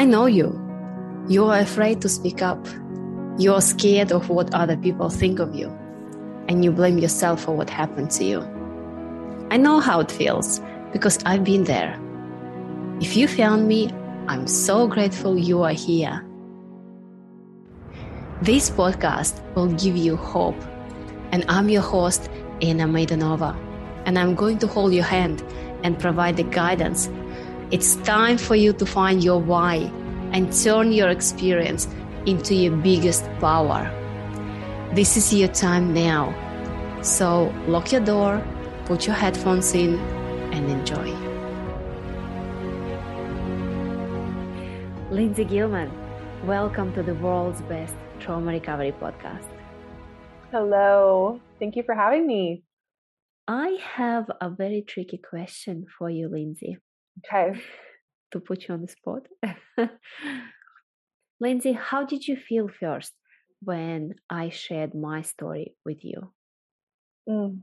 I know you. You are afraid to speak up. You are scared of what other people think of you. And you blame yourself for what happened to you. I know how it feels because I've been there. If you found me, I'm so grateful you are here. This podcast will give you hope. And I'm your host, Anna Maidanova. And I'm going to hold your hand and provide the guidance. It's time for you to find your why and turn your experience into your biggest power. This is your time now. So lock your door, put your headphones in, and enjoy. Lindsay Gilman, welcome to the world's best trauma recovery podcast. Hello. Thank you for having me. I have a very tricky question for you, Lindsay. Okay. To put you on the spot. Lindsay, how did you feel first when I shared my story with you? Mm.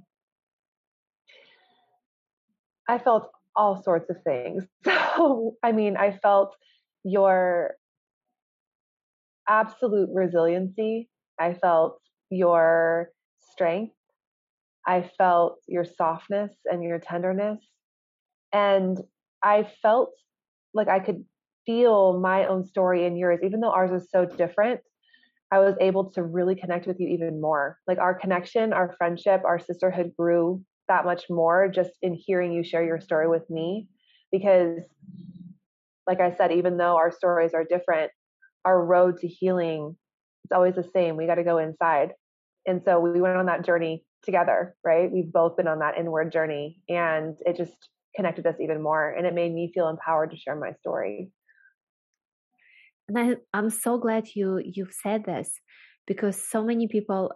I felt all sorts of things. So, I mean, I felt your absolute resiliency. I felt your strength. I felt your softness and your tenderness. And I felt like I could feel my own story in yours, even though ours is so different. I was able to really connect with you even more. Like our connection, our friendship, our sisterhood grew that much more just in hearing you share your story with me. Because, like I said, even though our stories are different, our road to healing is always the same. We got to go inside. And so we went on that journey together, right? We've both been on that inward journey and it just connected us even more and it made me feel empowered to share my story. And I, I'm so glad you you've said this because so many people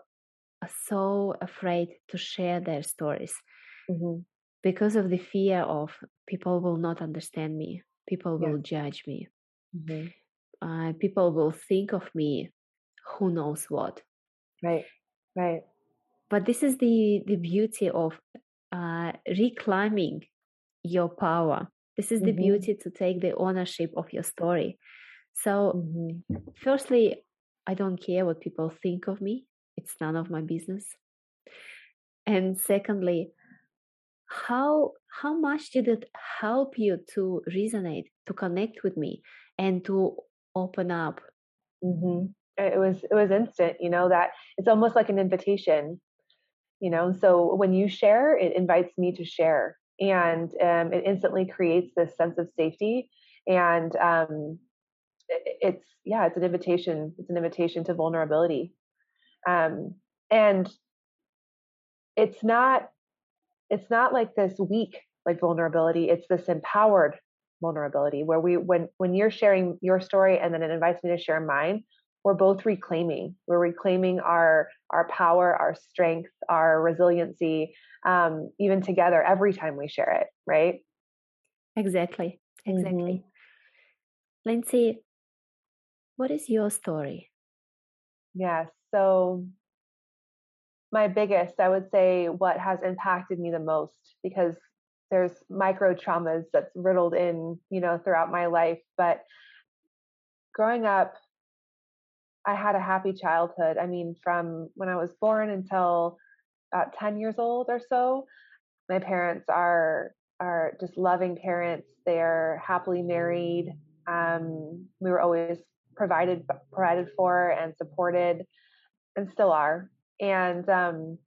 are so afraid to share their stories mm-hmm. because of the fear of people will not understand me, people will judge me, mm-hmm. uh, people will think of me, who knows what. Right, right but this is the the beauty of uh, reclaiming your power. This is the mm-hmm. beauty to take the ownership of your story. So mm-hmm. firstly i don't care what people think of me. It's none of my business. And secondly how how much did it help you to resonate to connect with me and to open up? Mm-hmm. it was it was instant you know that it's almost like an invitation you know? So when you share it invites me to share and um, it instantly creates this sense of safety. And um, it, it's yeah it's an invitation it's an invitation to vulnerability. Um, and it's not it's not like this weak like vulnerability it's this empowered vulnerability where we when when you're sharing your story and then it invites me to share mine we're both reclaiming. We're reclaiming our our power our strength our resiliency um, even together every time we share it right exactly exactly mm-hmm. lindsay what is your story yeah so my biggest i would say what has impacted me the most because there's micro traumas that's riddled in you know throughout my life but growing up I had a happy childhood. I mean, from when I was born until about 10 years old or so, my parents are are just loving parents. They're happily married. Um, we were always provided provided for and supported, and still are. And um,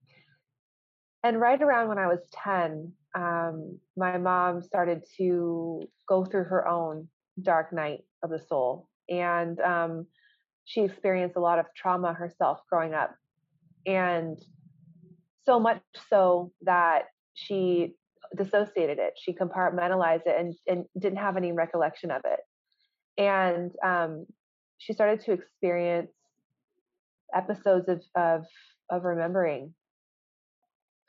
and right around when I was 10, um, my mom started to go through her own dark night of the soul, and um, she experienced a lot of trauma herself growing up. And so much so that she dissociated it. She compartmentalized it and, and didn't have any recollection of it. And um, she started to experience episodes of, of, of remembering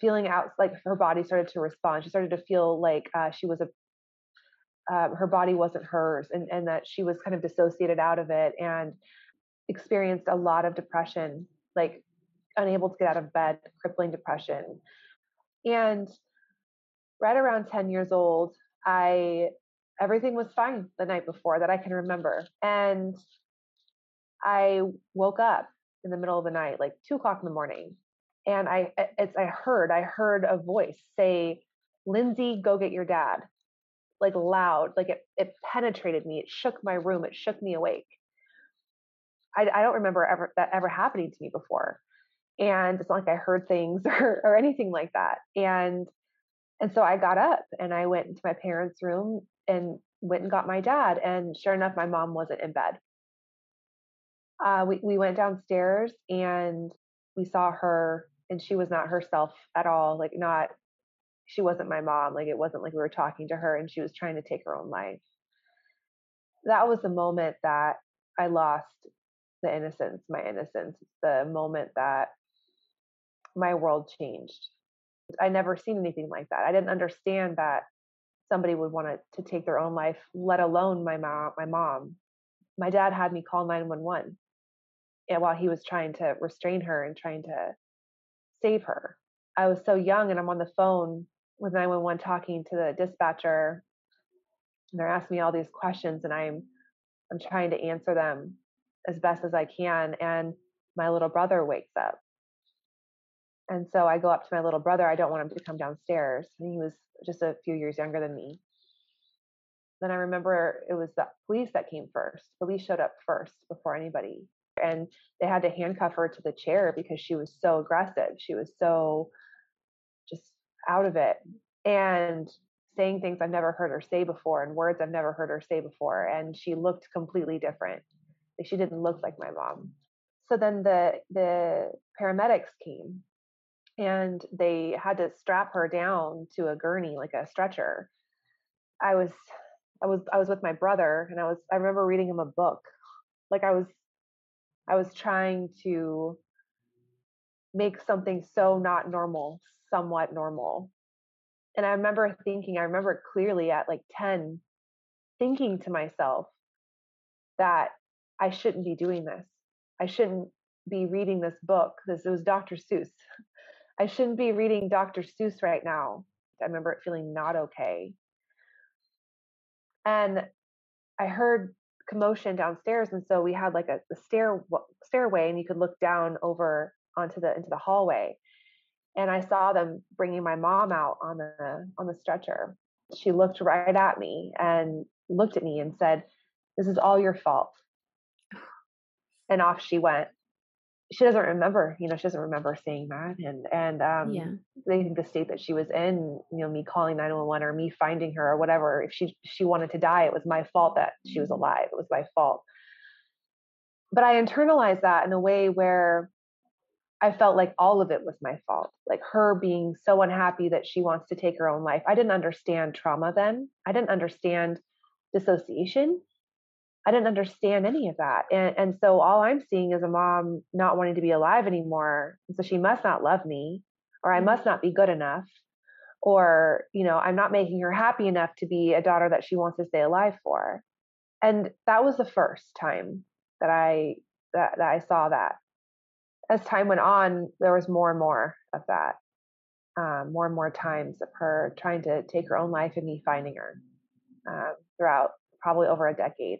feeling out like her body started to respond she started to feel like uh, she was a uh, her body wasn't hers and, and that she was kind of dissociated out of it and experienced a lot of depression, like unable to get out of bed, crippling depression. And right around 10 years old, I everything was fine the night before that I can remember. And I woke up in the middle of the night, like two o'clock in the morning, and I it's I heard I heard a voice say, "Lindsay, go get your dad," like loud, like it it penetrated me. It shook my room. It shook me awake. I, I don't remember ever that ever happening to me before, and it's not like I heard things or or anything like that. And and so I got up and I went into my parents' room and went and got my dad. And sure enough, my mom wasn't in bed. Uh, we we went downstairs and we saw her, and she was not herself at all. Like not, she wasn't my mom. Like it wasn't like we were talking to her, and she was trying to take her own life. That was the moment that I lost the innocence, my innocence. The moment that my world changed. I never seen anything like that. I didn't understand that somebody would want to, take their own life, let alone my mom. My mom, my dad had me call nine one one, eh, while he was trying to restrain her and trying to save her. I was so young, and I'm on the phone with nine one one talking to the dispatcher, and they're asking me all these questions, and I'm I'm trying to answer them as best as I can, and my little brother wakes up and so I go up to my little brother. I don't want him to come downstairs. And he was just a few years younger than me. Then I remember it was the police that came first. Police showed up first before anybody. And they had to handcuff her to the chair because she was so aggressive. She was so just out of it and saying things I've never heard her say before and words I've never heard her say before. And she looked completely different. Like she didn't look like my mom. So then the the paramedics came and they had to strap her down to a gurney like a stretcher. I was i was i was with my brother and i was i remember reading him a book. Like i was i was trying to make something so not normal somewhat normal. And i remember thinking i remember clearly at like 10 thinking to myself that i shouldn't be doing this. I shouldn't be reading this book this it was dr seuss I shouldn't be reading Dr. Seuss right now. I remember it feeling not okay. And I heard commotion downstairs, and so we had like a, a stair stairway, and you could look down over onto the into the hallway. And I saw them bringing my mom out on the on the stretcher. She looked right at me and looked at me and said, "This is all your fault." And off she went she doesn't remember, you know, she doesn't remember saying that. And, and, um, yeah. I think the state that she was in, you know, me calling 911 or me finding her or whatever, if she, she wanted to die, it was my fault that she was alive. It was my fault. But I internalized that in a way where I felt like all of it was my fault. Like her being so unhappy that she wants to take her own life. I didn't understand trauma then. I didn't understand dissociation. I didn't understand any of that. And, and so all I'm seeing is a mom not wanting to be alive anymore. And so she must not love me, or I must not be good enough, or, you know, I'm not making her happy enough to be a daughter that she wants to stay alive for. And that was the first time that I that, that I saw that. As time went on, there was more and more of that. Um, more and more times of her trying to take her own life and me finding her uh, throughout probably over a decade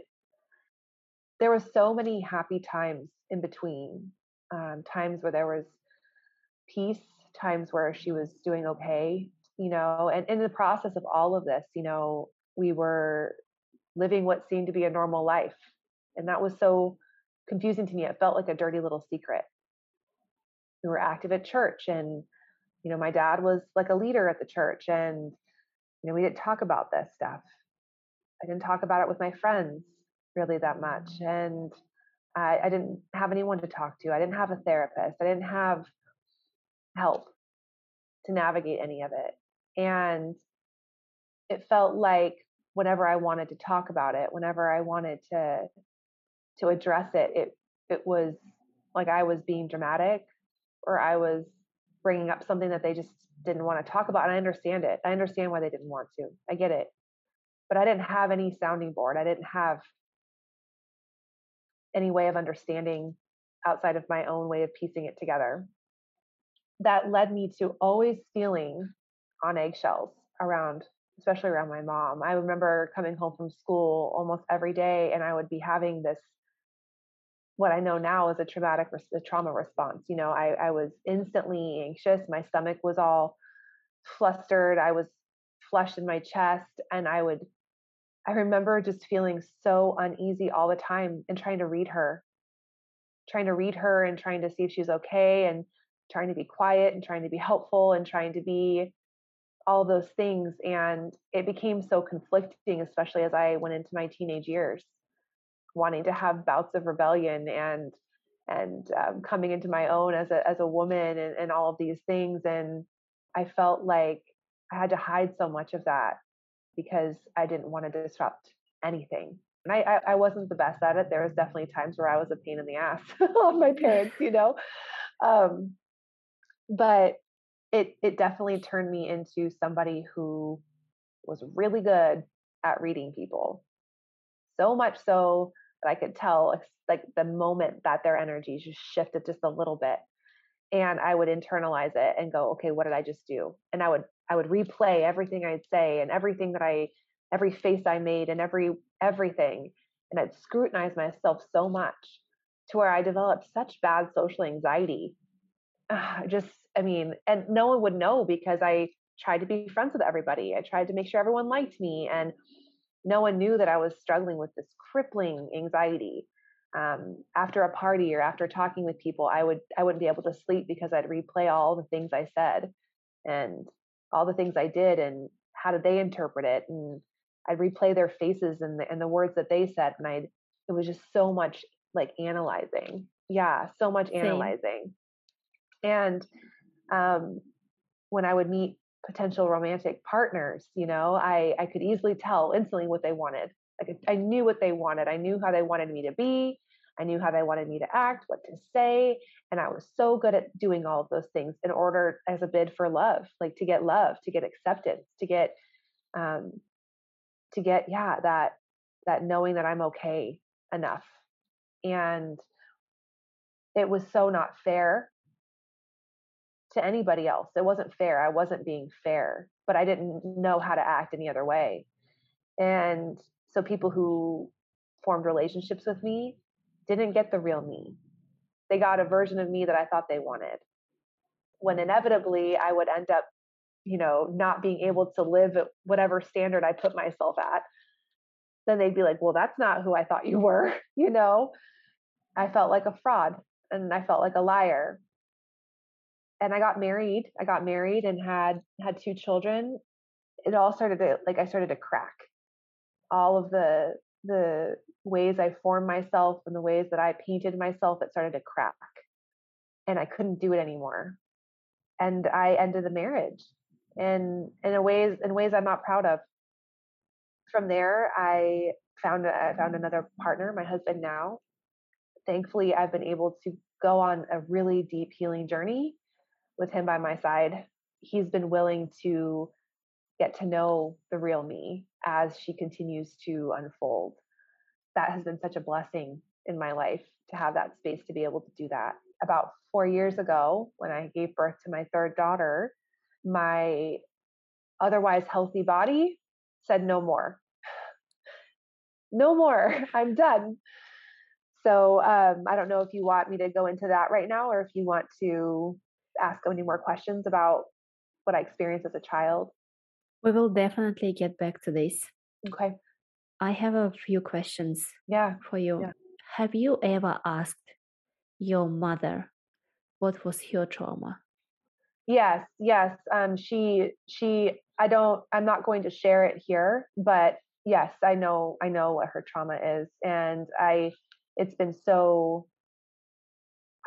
there were so many happy times in between um, times where there was peace times where she was doing okay you know and in the process of all of this you know we were living what seemed to be a normal life and that was so confusing to me it felt like a dirty little secret. We were active at church and you know my dad was like a leader at the church and you know we didn't talk about this stuff. I didn't talk about it with my friends really that much. And I, I didn't have anyone to talk to. I didn't have a therapist. I didn't have help to navigate any of it. And it felt like whenever I wanted to talk about it, whenever I wanted to to address it, it it was like I was being dramatic or I was bringing up something that they just didn't want to talk about. And I understand it. I understand why they didn't want to. I get it. But I didn't have any sounding board. I didn't have any way of understanding outside of my own way of piecing it together. That led me to always feeling on eggshells around especially around my mom. I remember coming home from school almost every day and I would be having this what I know now is a traumatic a trauma response. You know, I, I was instantly anxious. My stomach was all flustered. I was flushed in my chest and I would I remember just feeling so uneasy all the time and trying to read her, trying to read her and trying to see if she's okay and trying to be quiet and trying to be helpful and trying to be all those things. And it became so conflicting, especially as I went into my teenage years, wanting to have bouts of rebellion and and um, coming into my own as a as a woman and, and all of these things. And I felt like I had to hide so much of that because I didn't want to disrupt anything. And I, I, I wasn't the best at it. There was definitely times where I was a pain in the ass on my parents, you know. Um, but it it definitely turned me into somebody who was really good at reading people. So much so that I could tell like the moment that their energy just shifted just a little bit and I would internalize it and go, okay, what did I just do? And I would I would replay everything I'd say and everything that I every face I made and every everything. And I'd scrutinize myself so much to where I developed such bad social anxiety. Uh, just I mean, and no one would know because I tried to be friends with everybody. I tried to make sure everyone liked me and no one knew that I was struggling with this crippling anxiety um, after a party or after talking with people, I would I wouldn't be able to sleep because I'd replay all the things I said and all the things I did and how did they interpret it and I'd replay their faces and the and the words that they said and I'd it was just so much like analyzing. Yeah, so much Same. analyzing. And um, when I would meet potential romantic partners, you know, I I could easily tell instantly what they wanted. Like I knew what they wanted. I knew how they wanted me to be. I knew how they wanted me to act, what to say. And I was so good at doing all of those things in order as a bid for love, like to get love, to get acceptance, to get, um, to get, yeah, that, that knowing that I'm okay enough. And it was so not fair to anybody else. It wasn't fair. I wasn't being fair, but I didn't know how to act any other way. And so people who formed relationships with me didn't get the real me. They got a version of me that I thought they wanted. When inevitably I would end up, you know, not being able to live at whatever standard I put myself at, then they'd be like, well, that's not who I thought you were, you know? I felt like a fraud and I felt like a liar. And I got married. I got married and had had two children. It all started to like I started to crack. All of the the ways I formed myself and the ways that I painted myself, it started to crack. And I couldn't do it anymore. And I ended the marriage in a ways in ways I'm not proud of. From there, I found I found another partner, my husband now. Thankfully, I've been able to go on a really deep healing journey with him by my side. He's been willing to get to know the real me as she continues to unfold. That has been such a blessing in my life to have that space to be able to do that. About four years ago, when I gave birth to my third daughter, my otherwise healthy body said, No more. no more. I'm done. So um, I don't know if you want me to go into that right now or if you want to ask any more questions about what I experienced as a child. We will definitely get back to this. Okay. I have a few questions yeah. for you. Yeah. Have you ever asked your mother what was her trauma? Yes, yes. Um, she she I don't I'm not going to share it here, but yes, I know I know what her trauma is. And I it's been so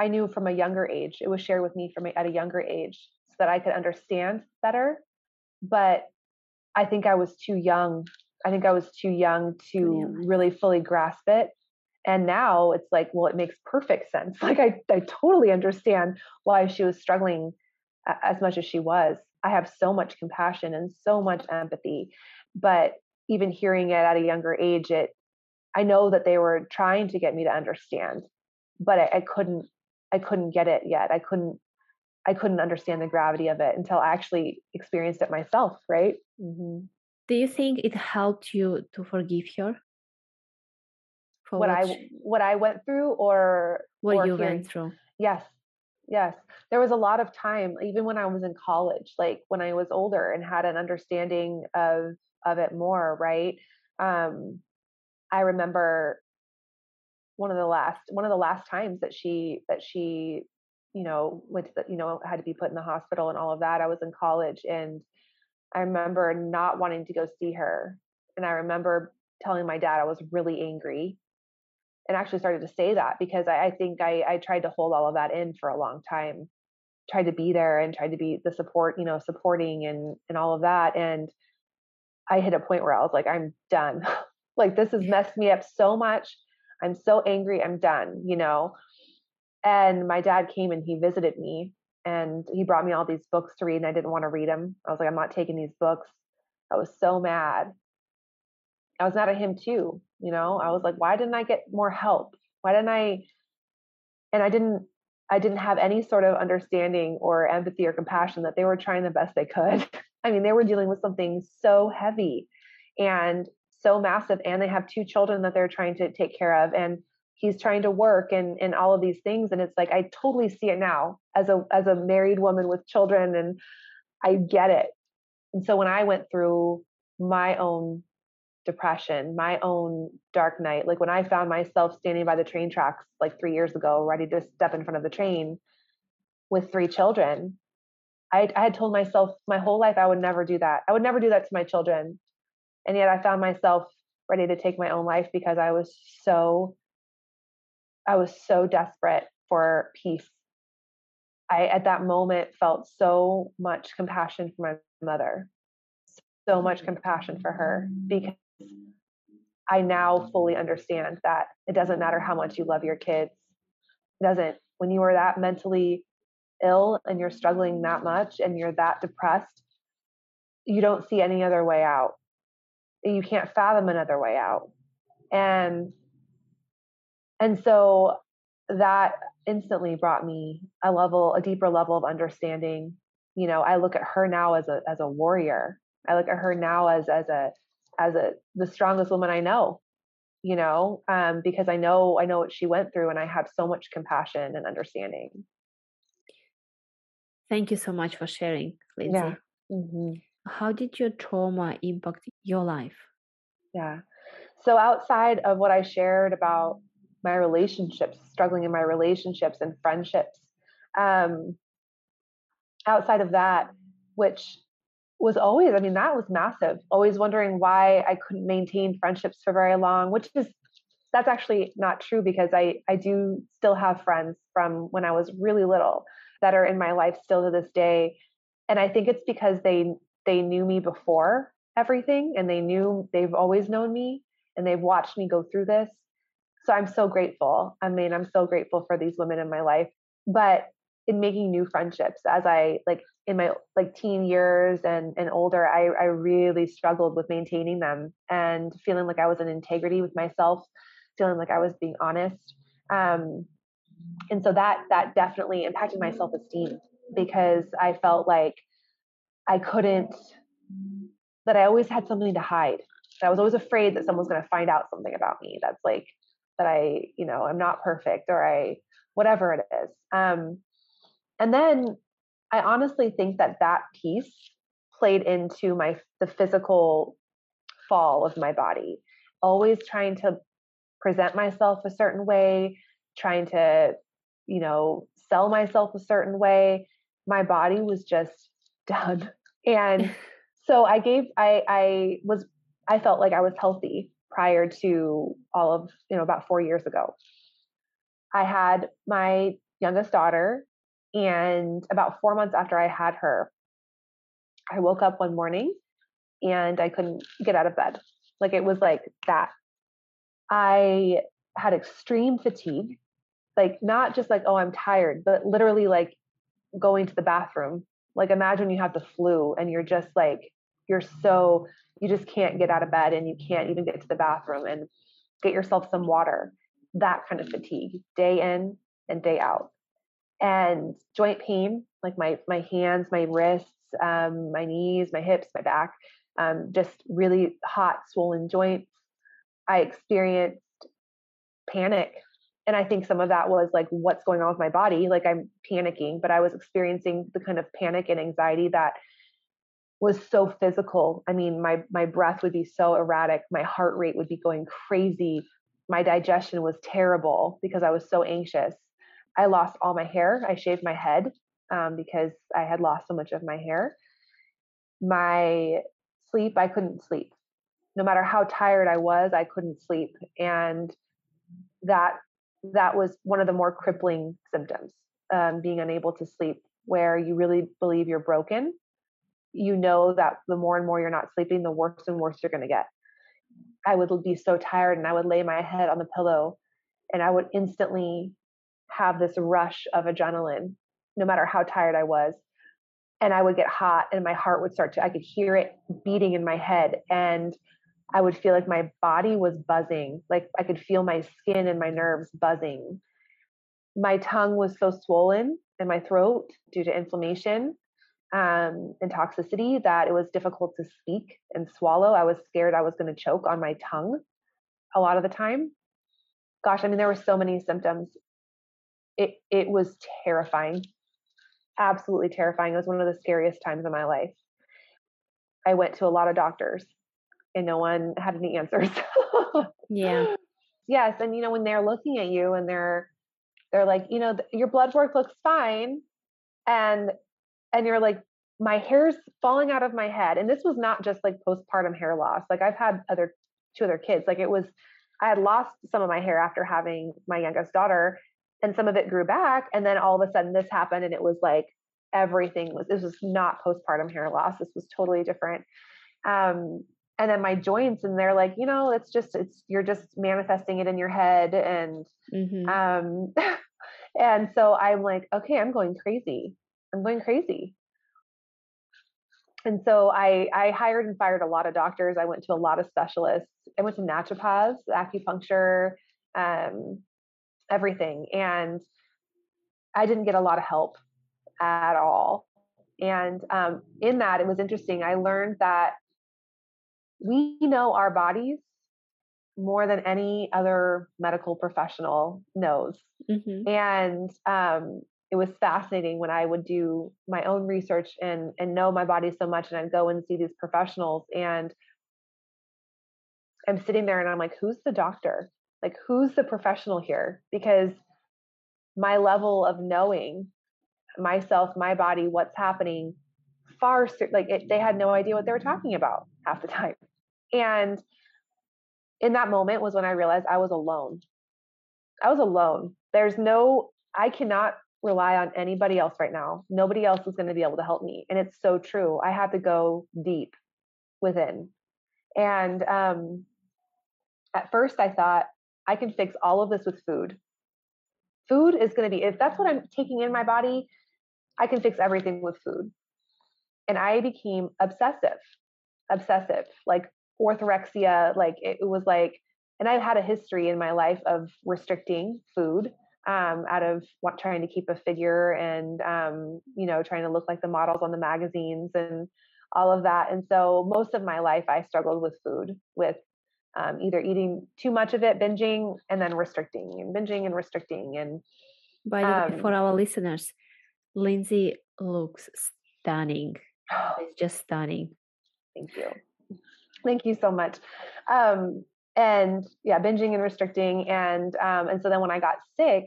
I knew from a younger age. It was shared with me from a, at a younger age so that I could understand better. But I think I was too young. I think I was too young to yeah. really fully grasp it. And now it's like, well, it makes perfect sense. Like I, I totally understand why she was struggling as much as she was. I have so much compassion and so much empathy. But even hearing it at a younger age, it I know that they were trying to get me to understand, but I, I couldn't I couldn't get it yet. I couldn't I couldn't understand the gravity of it until I actually experienced it myself, right? Mm-hmm. do you think it helped you to forgive her for what, what I what I went through or what or you hearing? went through yes yes there was a lot of time even when I was in college like when I was older and had an understanding of of it more right um I remember one of the last one of the last times that she that she you know went to the, you know had to be put in the hospital and all of that i was in college and i remember not wanting to go see her and i remember telling my dad i was really angry and actually started to say that because i, I think I, I tried to hold all of that in for a long time tried to be there and tried to be the support you know supporting and and all of that and i hit a point where i was like i'm done like this has messed me up so much I'm so angry. I'm done, you know? And my dad came and he visited me and he brought me all these books to read and I didn't want to read them. I was like, I'm not taking these books. I was so mad. I was mad at him too, you know? I was like, why didn't I get more help? Why didn't I? And I didn't I didn't have any sort of understanding or empathy or compassion that they were trying the best they could. I mean, they were dealing with something so heavy. And so massive and they have two children that they're trying to take care of and he's trying to work and and all of these things and it's like I totally see it now as a as a married woman with children and I get it. And so when I went through my own depression, my own dark night, like when I found myself standing by the train tracks like 3 years ago ready to step in front of the train with three children, I, I had told myself my whole life I would never do that. I would never do that to my children. And yet I found myself ready to take my own life because I was so I was so desperate for peace. I at that moment felt so much compassion for my mother. So much compassion for her because I now fully understand that it doesn't matter how much you love your kids. It doesn't when you are that mentally ill and you're struggling that much and you're that depressed, you don't see any other way out you can't fathom another way out and and so that instantly brought me a level a deeper level of understanding you know i look at her now as a as a warrior i look at her now as as a as a the strongest woman i know you know um because i know i know what she went through and i have so much compassion and understanding thank you so much for sharing Lindsay. yeah mm-hmm how did your trauma impact your life? Yeah. So outside of what I shared about my relationships, struggling in my relationships and friendships, um, outside of that, which was always, I mean, that was massive. Always wondering why I couldn't maintain friendships for very long, which is that's actually not true because I I do still have friends from when I was really little that are in my life still to this day. And I think it's because they they knew me before everything and they knew they've always known me and they've watched me go through this. So I'm so grateful. I mean, I'm so grateful for these women in my life. But in making new friendships as I like in my like teen years and and older, I I really struggled with maintaining them and feeling like I was in integrity with myself, feeling like I was being honest. Um, and so that that definitely impacted my self-esteem because I felt like I couldn't, that I always had something to hide. I was always afraid that someone's going to find out something about me that's like, that I, you know, I'm not perfect or I, whatever it is. Um, and then I honestly think that that piece played into my, the physical fall of my body, always trying to present myself a certain way, trying to, you know, sell myself a certain way. My body was just done. And so I gave, I, I was, I felt like I was healthy prior to all of, you know, about four years ago. I had my youngest daughter, and about four months after I had her, I woke up one morning and I couldn't get out of bed. Like it was like that. I had extreme fatigue, like not just like, oh, I'm tired, but literally like going to the bathroom like imagine you have the flu and you're just like, you're so, you just can't get out of bed and you can't even get to the bathroom and get yourself some water. That kind of fatigue, day in and day out. And joint pain, like my my hands, my wrists, um, my knees, my hips, my back, um, just really hot, swollen joints. I experienced panic. And I think some of that was like, what's going on with my body? Like, I'm panicking, but I was experiencing the kind of panic and anxiety that was so physical. I mean, my my breath would be so erratic, my heart rate would be going crazy. My digestion was terrible because I was so anxious. I lost all my hair. I shaved my head um, because I had lost so much of my hair. My sleep, I couldn't sleep. No matter how tired I was, I couldn't sleep, and that that was one of the more crippling symptoms. Um, being unable to sleep, where you really believe you're broken. You know that the more and more you're not sleeping, the worse and worse you're going to get. I would be so tired, and I would lay my head on the pillow, and I would instantly have this rush of adrenaline, no matter how tired I was and I would get hot and my heart would start to, I could hear it beating in my head. And I would feel like my body was buzzing. Like I could feel my skin and my nerves buzzing. My tongue was so swollen in my throat due to inflammation um, and toxicity that it was difficult to speak and swallow. I was scared I was going to choke on my tongue a lot of the time. Gosh, I mean, there were so many symptoms. It it was terrifying absolutely terrifying. It was one of the scariest times of my life. I went to a lot of doctors and no one had any answers. yeah. Yes, and you know when they're looking at you and they're they're like, you know, your blood work looks fine and and you're like my hair's falling out of my head and this was not just like postpartum hair loss. Like I've had other two other kids. Like it was I had lost some of my hair after having my youngest daughter and some of it grew back and then all of a sudden this happened and it was like everything was this was not postpartum hair loss this was totally different um, and then my joints and they're like you know it's just it's you're just manifesting it in your head and mm-hmm. um and so i'm like okay i'm going crazy i'm going crazy and so I, I hired and fired a lot of doctors. I went to a lot of specialists. I went to naturopaths, acupuncture, um, everything. And I didn't get a lot of help at all. And um, in that, it was interesting. I learned that we know our bodies more than any other medical professional knows. Mm-hmm. And um, it was fascinating when I would do my own research and and know my body so much, and I'd go and see these professionals, and I'm sitting there and I'm like, who's the doctor? like who's the professional here? Because my level of knowing myself my body what's happening far like it, they had no idea what they were talking about half the time. And in that moment was when i realized i was alone. I was alone. There's no i cannot rely on anybody else right now nobody else is going to be able to help me and it's so true i had to go deep within and um at first i thought I can fix all of this with food. Food is going to be, if that's what I'm taking in my body, I can fix everything with food. And I became obsessive, obsessive, like orthorexia. Like it was like, and I've had a history in my life of restricting food um, out of what, trying to keep a figure and, um, you know, trying to look like the models on the magazines and all of that. And so most of my life, I struggled with food, with um, either eating too much of it, binging, and then restricting, and binging and restricting. And by the um, way, for our listeners, Lindsay looks stunning. it's just stunning. Thank you. Thank you so much. Um, and yeah, binging and restricting, and um, and so then when I got sick,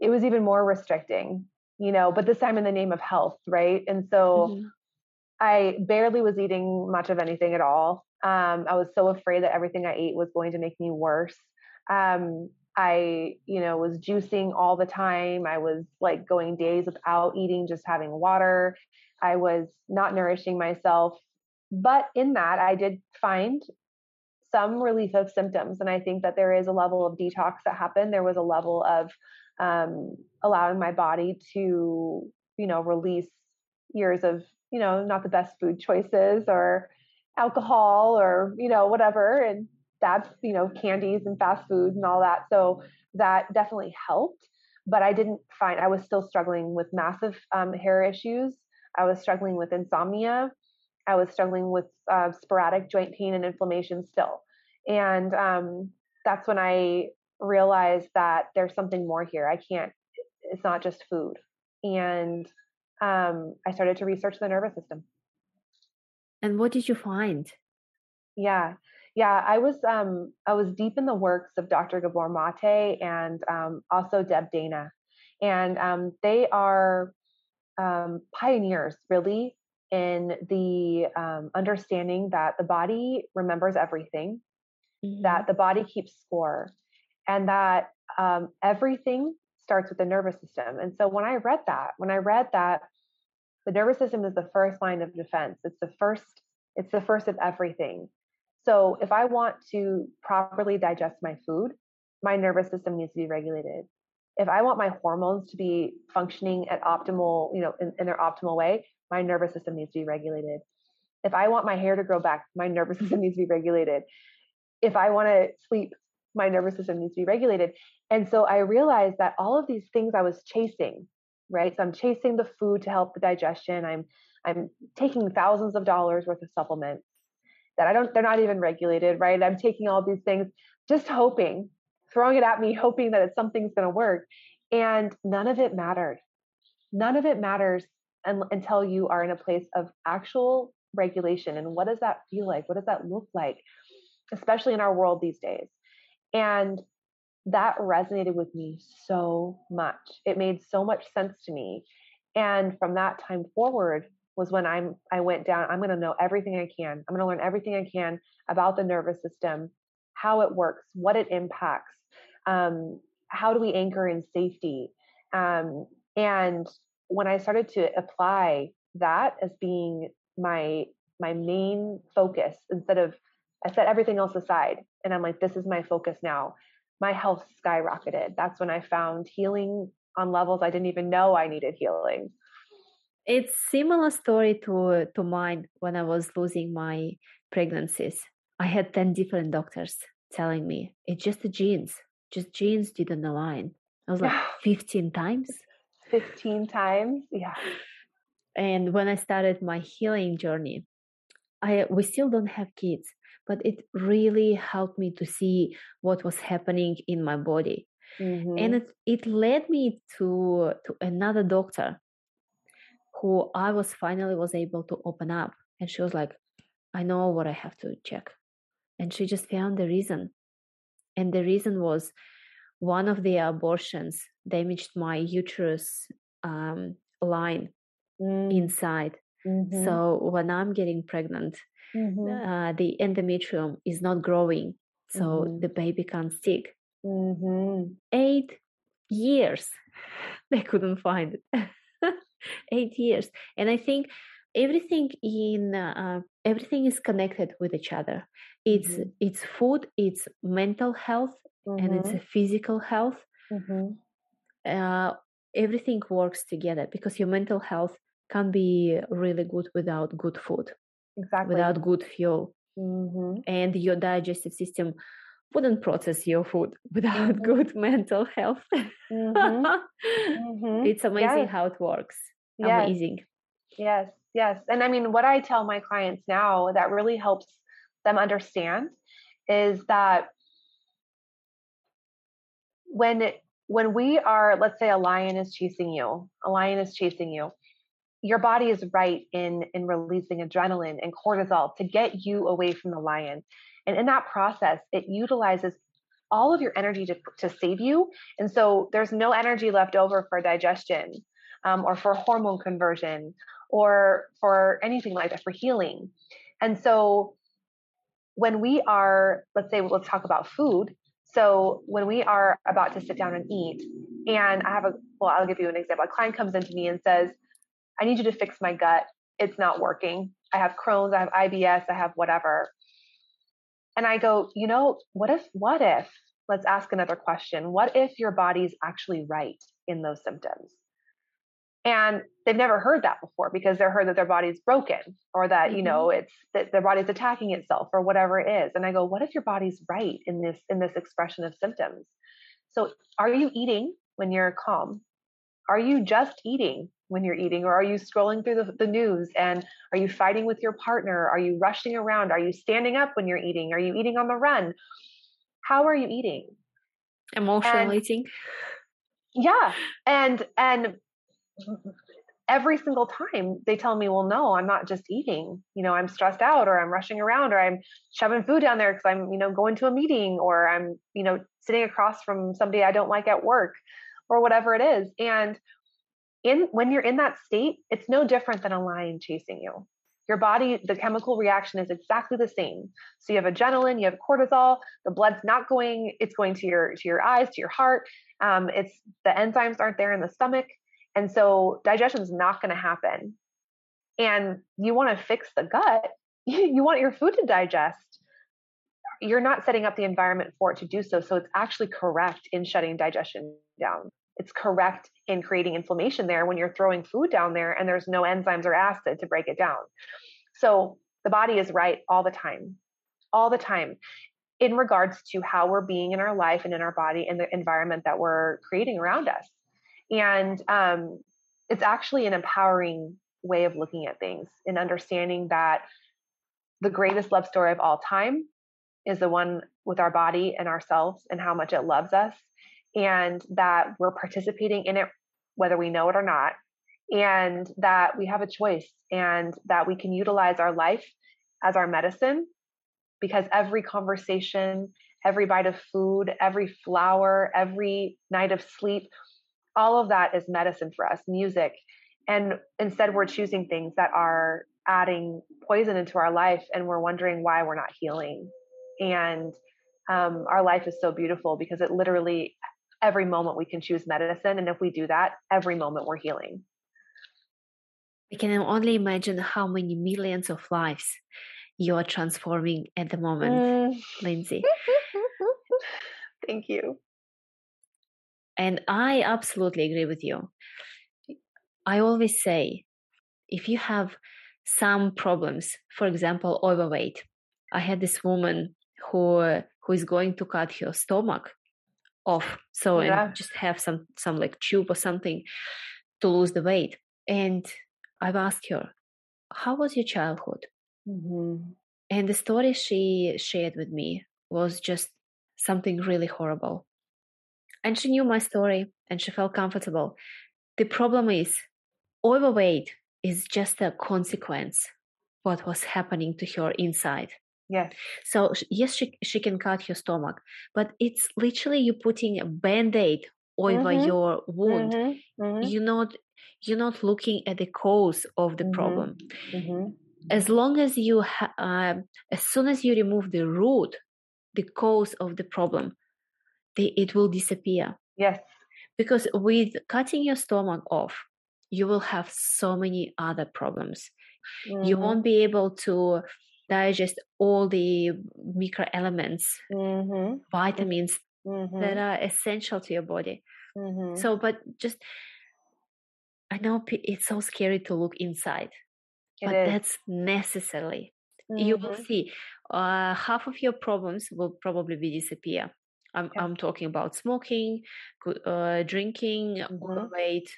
it was even more restricting, you know. But this time in the name of health, right? And so. Mm-hmm. I barely was eating much of anything at all. Um, I was so afraid that everything I ate was going to make me worse. Um, I, you know, was juicing all the time. I was like going days without eating, just having water. I was not nourishing myself. But in that, I did find some relief of symptoms. And I think that there is a level of detox that happened. There was a level of um, allowing my body to, you know, release years of, you know, not the best food choices or alcohol or you know whatever. And that's you know candies and fast food and all that. So that definitely helped. But i didn't find i was still struggling with massive um, hair issues. I was struggling with insomnia I was struggling with uh, sporadic joint pain and inflammation still. And um, that's when I realized that there's something more here. I can't, it's not just food. And um, I started to research the nervous system. And what did you find? Yeah. Yeah, I was um, I was deep in the works of Dr. Gabor Mate and um, also Deb Dana, and um, they are um, pioneers really in the um, understanding that the body remembers everything, mm-hmm. that the body keeps score, and that um, everything starts with the nervous system. And so when I read that, when I read that the nervous system is the first line of defense, it's the first, it's the first of everything. So if I want to properly digest my food, my nervous system needs to be regulated. If I want my hormones to be functioning at optimal, you know, in, in their optimal way, my nervous system needs to be regulated. If I want my hair to grow back, my nervous system needs to be regulated. If I want to sleep, my nervous system needs to be regulated. And so I realized that all of these things I was chasing, right? So I'm chasing the food to help the digestion. I'm I'm taking thousands of dollars worth of supplements that I don't they're not even regulated, right? I'm taking all these things just hoping, throwing it at me, hoping that it's something's going to work. And none of it mattered. None of it matters until you are in a place of actual regulation. And what does that feel like? What does that look like? Especially in our world these days. And that resonated with me so much. It made so much sense to me. And from that time forward was when I'm I went down, I'm going to know everything I can. I'm going to learn everything I can about the nervous system, how it works, what it impacts, um, how do we anchor in safety. Um, and when I started to apply that as being my my main focus instead of I set everything else aside and I'm like, this is my focus now. My health skyrocketed. That's when I found healing on levels I didn't even know I needed healing. It's similar story to to mine when I was losing my pregnancies. I had 10 different doctors telling me it's just the genes, just genes didn't align. I was like 15 times. 15 times. Yeah. And when I started my healing journey, I we still don't have kids, but it really helped me to see what was happening in my body. Mm-hmm. And it, it led me to to another doctor who I was finally was able to open up. And she was like, I know what I have to check. And she just found the reason. And the reason was one of the abortions damaged my uterus um, line mm. inside. Mm-hmm. So when I'm getting pregnant, mm-hmm. uh, the endometrium is not growing, so mm-hmm. the baby can't stick. Mm-hmm. Eight years, they couldn't find it. Eight years, and I think everything in uh, everything is connected with each other. It's mm-hmm. it's food, it's mental health, and it's a physical health mm-hmm. uh, everything works together because your mental health can't be really good without good food exactly without good fuel mm-hmm. and your digestive system wouldn't process your food without mm-hmm. good mental health mm-hmm. mm-hmm. it's amazing yes. how it works yes. amazing yes yes and i mean what i tell my clients now that really helps them understand is that when when we are let's say a lion is chasing you a lion is chasing you your body is right in in releasing adrenaline and cortisol to get you away from the lion. And in that process it utilizes all of your energy to, to save you. And so there's no energy left over for digestion um, or for hormone conversion or for anything like that for healing. And so when we are let's say let's talk about food so when we are about to sit down and eat, and I have a, well, I'll give you an example. A client comes into me and says, I need you to fix my gut. It's not working. I have Crohn's, I have IBS, I have whatever. And I go, you know, what if, what if, let's ask another question. What if your body's actually right in those symptoms? And they've never heard that before because they're heard that their body's broken or that mm-hmm. you know it's that their body's attacking itself or whatever it is. And i go what if your body's right in this in this expression of symptoms? So are you eating when you're calm? Are you just eating when you're eating? Or are you scrolling through the, the news? And are you fighting with your partner? Are you rushing around? Are you standing up when you're eating? Are you eating on the run? How are you eating? Emotional and, eating yeah. And and every single time they tell me well no i'm not just eating. You know i'm stressed out or i'm rushing around or i'm shoving food down there because i'm you know going to a meeting or i'm you know sitting across from somebody i don't like at work or whatever it is. And in when you're in that state it's no different than a lion chasing you. Your body the chemical reaction is exactly the same. So you have adrenaline you have cortisol the blood's not going it's going to your to your eyes to your heart. Um, it's the enzymes aren't there in the stomach and so digestion is not going to happen. And you want to fix the gut, you want your food to digest. You're not setting up the environment for it to do so. So it's actually correct in shutting digestion down. It's correct in creating inflammation there when you're throwing food down there and there's no enzymes or acid to break it down. So the body is right all the time, all the time in regards to how we're being in our life and in our body and the environment that we're creating around us. And um, it's actually an empowering way of looking at things and understanding that the greatest love story of all time is the one with our body and ourselves and how much it loves us and that we're participating in it whether we know it or not and that we have a choice and that we can utilize our life as our medicine because every conversation every bite of food every flower every night of sleep all of that is medicine for us, music. And instead, we're choosing things that are adding poison into our life and we're wondering why we're not healing. And um, our life is so beautiful because it literally, every moment we can choose medicine. And if we do that, every moment we're healing. I can only imagine how many millions of lives you are transforming at the moment, mm. Lindsay. Thank you. And I absolutely agree with you. I always say if you have some problems, for example, overweight, I had this woman who who is going to cut her stomach off, so yeah. and just have some some like tube or something to lose the weight. And I've asked her, "How was your childhood?" Mm-hmm. And the story she shared with me was just something really horrible. And she knew my story and she felt comfortable. The problem is, overweight is just a consequence what was happening to her inside. Yes. So yes, she she can cut her stomach, but it's literally you putting a band-aid over mm-hmm. your wound. Mm-hmm. Mm-hmm. You're not you're not looking at the cause of the mm-hmm. problem. Mm-hmm. As long as you ha- uh, as soon as you remove the root, the cause of the problem, it will disappear. Yes. Because with cutting your stomach off, you will have so many other problems. Mm-hmm. You won't be able to digest all the micro elements, mm-hmm. vitamins mm-hmm. that are essential to your body. Mm-hmm. So, but just, I know it's so scary to look inside, it but is. that's necessary. You will mm-hmm. see uh, half of your problems will probably be disappear I'm, I'm talking about smoking, uh, drinking, mm-hmm. weight,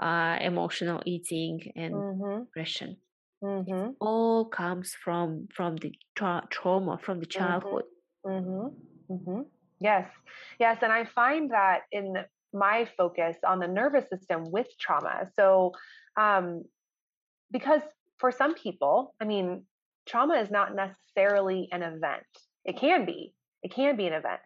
uh, emotional eating, and mm-hmm. depression. Mm-hmm. all comes from from the tra- trauma from the mm-hmm. childhood. Mm-hmm. Mm-hmm. Yes, yes, and I find that in my focus on the nervous system with trauma. So, um, because for some people, I mean, trauma is not necessarily an event. It can be. It can be an event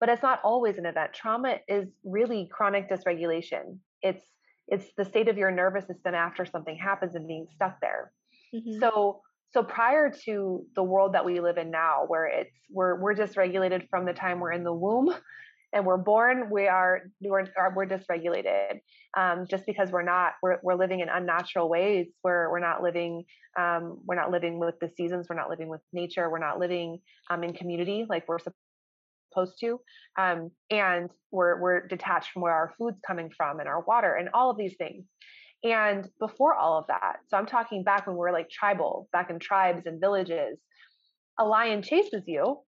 but it's not always an event. Trauma is really chronic dysregulation. It's it's the state of your nervous system after something happens and being stuck there. Mm-hmm. So so prior to the world that we live in now, where it's we're we're dysregulated from the time we're in the womb and we're born, we are we're we're dysregulated. Um, just because we're not we're we're living in unnatural ways. We're we're not living um, we're not living with the seasons. We're not living with nature. We're not living um, in community like we're supposed to. Um, and we're, we're detached from where our food's coming from and our water and all of these things. And before all of that, so I'm talking back when we're like tribal, back in tribes and villages, a lion chases you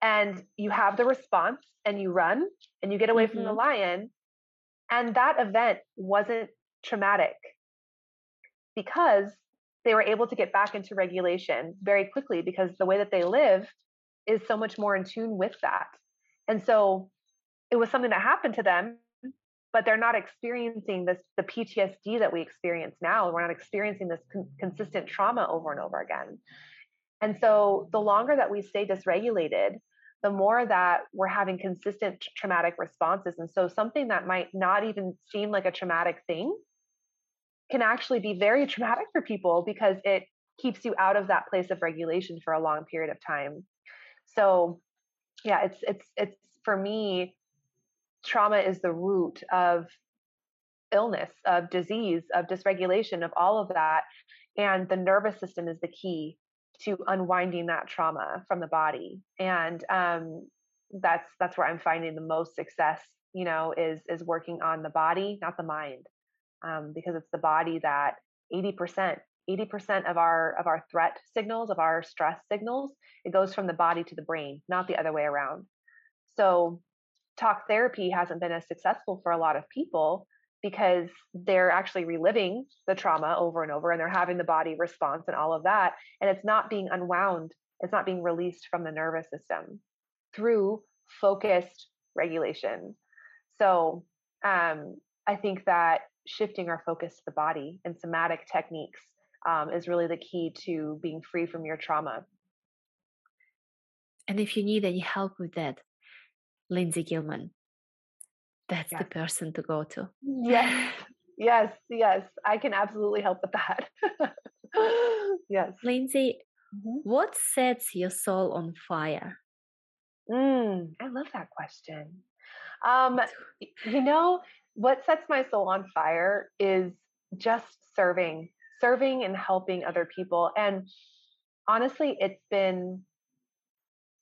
and you have the response and you run and you get away mm-hmm. from the mm-hmm. lion. And that event wasn't traumatic because they were able to get back into regulation very quickly because the way that they live is so much more in tune with that. And so it was something that happened to them, but they're not experiencing this the PTSD that we experience now. We're not experiencing this con- consistent trauma over and over again. And so the longer that we stay dysregulated, the more that we're having consistent traumatic responses. And so something that might not even seem like a traumatic thing can actually be very traumatic for people because it keeps you out of that place of regulation for a long period of time. So yeah, it's it's it's for me trauma is the root of illness, of disease, of dysregulation, of all of that. And the nervous system is the key to unwinding that trauma from the body. And um, that's that's where I'm finding the most success. You know, is is working on the body, not the mind, um, because it's the body that 80% 80% of our of our threat signals of our stress signals it goes from the body to the brain not the other way around. So talk therapy hasn't been as successful for a lot of people because they're actually reliving the trauma over and over and they're having the body response and all of that and it's not being unwound it's not being released from the nervous system through focused regulation. So um, i think that shifting our focus to the body and somatic techniques um, is really the key to being free from your trauma. And if you need any help with that, Lindsay Gilman, that's yes. the person to go to. Yes, yes, yes. I can absolutely help with that. yes. Lindsay, mm-hmm. what sets your soul on fire? Mm, I love that question. Um, you know, what sets my soul on fire is just serving, serving and helping other people. And honestly, it's been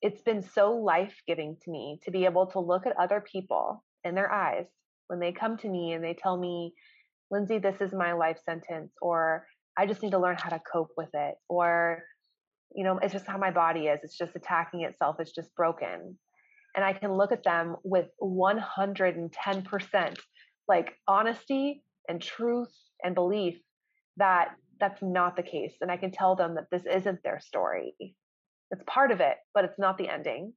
it's been so life-giving to me to be able to look at other people in their eyes when they come to me and they tell me, Lindsay, this is my life sentence, or I just need to learn how to cope with it, or you know, it's just how my body is. It's just attacking itself. It's just broken. And I can look at them with 110% like honesty and truth and belief that that's not the case. And I can tell them that this isn't their story. It's part of it, but it's not the ending.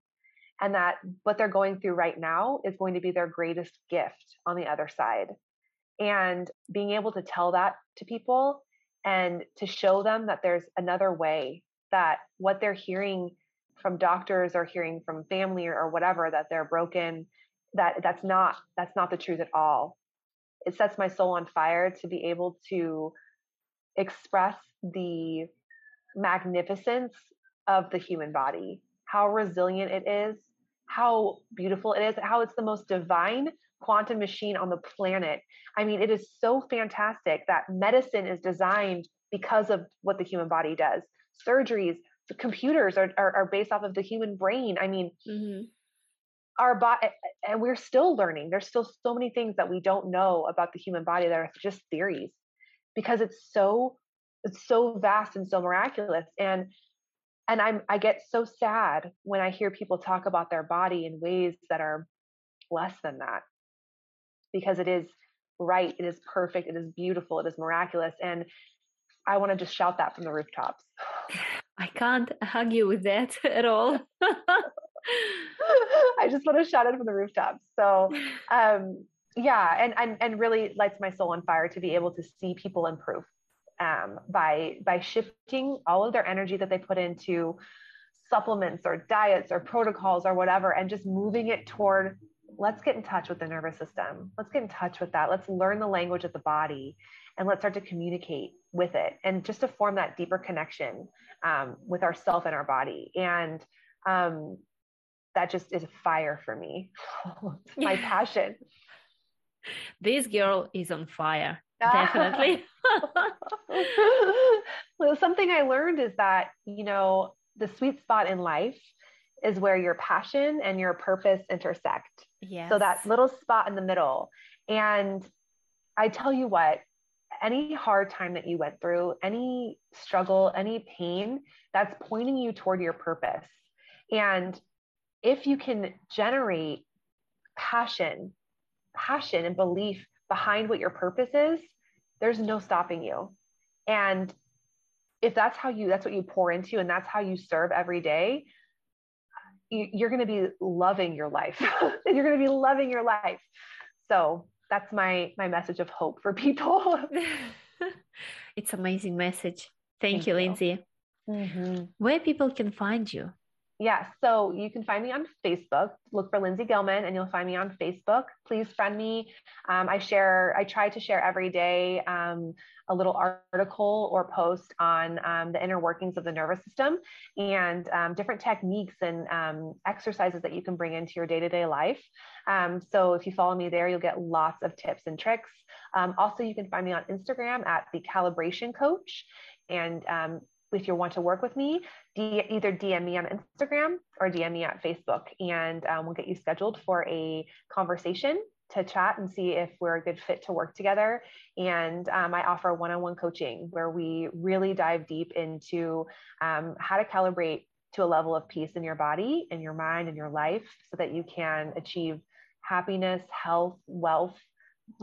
And that what they're going through right now is going to be their greatest gift on the other side. And being able to tell that to people and to show them that there's another way, that what they're hearing from doctors or hearing from family or, whatever, that they're broken, that that's not that's not the truth at all it sets my soul on fire to be able to express the magnificence of the human body, how resilient it is, how beautiful it is, how it's the most divine quantum machine on the planet. I mean, it is so fantastic that medicine is designed because of what the human body does. Surgeries, the computers are, are, are based off of the human brain. I mean, mm-hmm our body and we're still learning there's still so many things that we don't know about the human body that are just theories because it's so it's so vast and so miraculous. And and i'm i get so sad when i hear people talk about their body in ways that are less than that. Because it is right it is perfect it is beautiful it is miraculous and i want to just shout that from the rooftops. I can't hug you with that at all. I just want to shout it from the rooftops. So, um, yeah, and, and and really lights my soul on fire to be able to see people improve um, by by shifting all of their energy that they put into supplements or diets or protocols or whatever, and just moving it toward let's get in touch with the nervous system. Let's get in touch with that. Let's learn the language of the body, and let's start to communicate with it, and just to form that deeper connection um, with ourself and our body. And um, that just is fire for me. my passion. This girl is on fire. Definitely. well, something I learned is that, you know, the sweet spot in life is where your passion and your purpose intersect. Yes. So that little spot in the middle. And I tell you what, any hard time that you went through, any struggle, any pain, that's pointing you toward your purpose. And if you can generate passion, passion and belief behind what your purpose is, there's no stopping you. And if that's how you, that's what you pour into, and that's how you serve every day, you're going to be loving your life. you're going to be loving your life. So that's my my message of hope for people. it's amazing message. Thank, Thank you, you, Lindsay. Mm-hmm. Where people can find you? Yeah, so you can find me on Facebook. Look for Lindsay Gilman, and you'll find me on Facebook. Please friend me. Um, I share. I try to share every day um, a little article or post on um, the inner workings of the nervous system and um, different techniques and um, exercises that you can bring into your day to day life. Um, so if you follow me there, you'll get lots of tips and tricks. also, you can find me on Instagram at the Calibration Coach, and if you want to work with me, D- either DM me on Instagram or DM me at Facebook, and um, we'll get you scheduled for a conversation to chat and see if we're a good fit to work together. And um, I offer one on one coaching where we really dive deep into um, how to calibrate to a level of peace in your body, in your mind, in your life so that you can achieve happiness, health, wealth,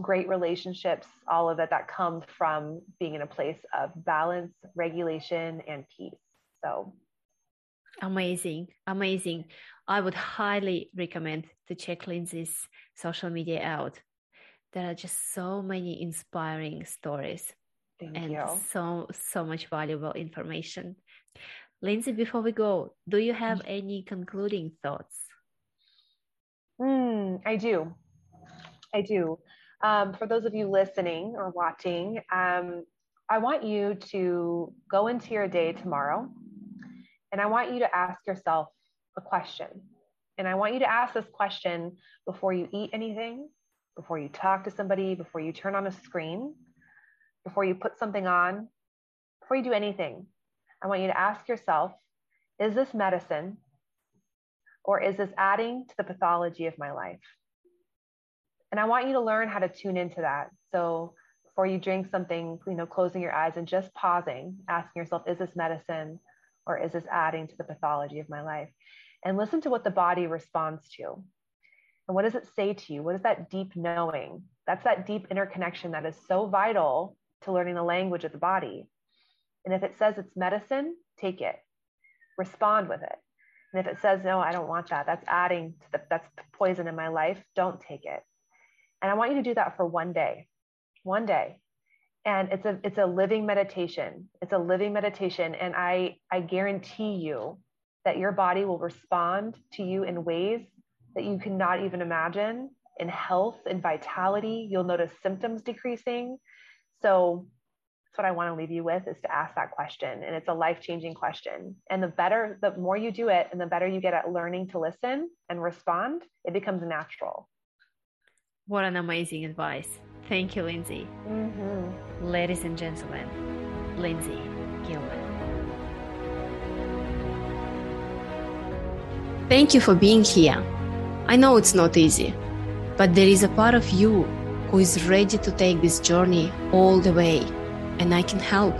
great relationships, all of it that comes from being in a place of balance, regulation, and peace. So amazing, amazing. I would highly recommend to check Lindsay's social media out. There are just so many inspiring stories Thank and you. so so much valuable information. Lindsay, before we go, do you have mm. any concluding thoughts? Mm, I do. I do. Um, for those of you listening or watching, um, I want you to go into your day tomorrow and I want you to ask yourself a question. And I want you to ask this question before you eat anything, before you talk to somebody, before you turn on a screen, before you put something on, before you do anything. I want you to ask yourself is this medicine or is this adding to the pathology of my life? And I want you to learn how to tune into that. So before you drink something, you know, closing your eyes and just pausing, asking yourself, is this medicine or is this adding to the pathology of my life? And listen to what the body responds to. And what does it say to you? What is that deep knowing? That's that deep interconnection that is so vital to learning the language of the body. And if it says it's medicine, take it, respond with it. And if it says, no, I don't want that, that's adding to the, that's poison in my life, don't take it. And I want you to do that for one day, one day. And it's a it's a living meditation. It's a living meditation. And I I guarantee you that your body will respond to you in ways that you cannot even imagine in health and vitality. You'll notice symptoms decreasing. So that's what I want to leave you with is to ask that question. And it's a life changing question. And the better, the more you do it and the better you get at learning to listen and respond, it becomes natural. What an amazing advice. Thank you, Lindsay. Mm-hmm. Ladies and gentlemen, Lindsay Gilman. Thank you for being here. I know it's not easy, but there is a part of you who is ready to take this journey all the way, and I can help.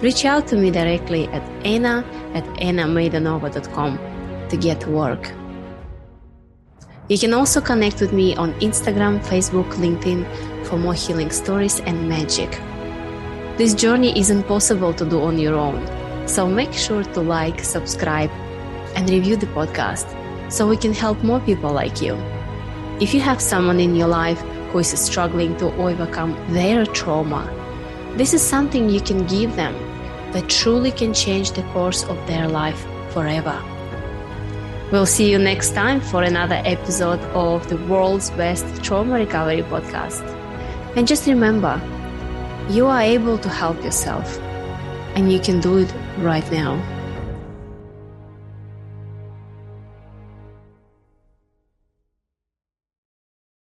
Reach out to me directly at anna at annamaidanova.com to get to work. You can also connect with me on Instagram, Facebook, LinkedIn for more healing stories and magic. This journey isn't possible to do on your own, so make sure to like, subscribe, and review the podcast so we can help more people like you. If you have someone in your life who is struggling to overcome their trauma, this is something you can give them that truly can change the course of their life forever. We'll see you next time for another episode of the world's best trauma recovery podcast. And just remember, you are able to help yourself, and you can do it right now.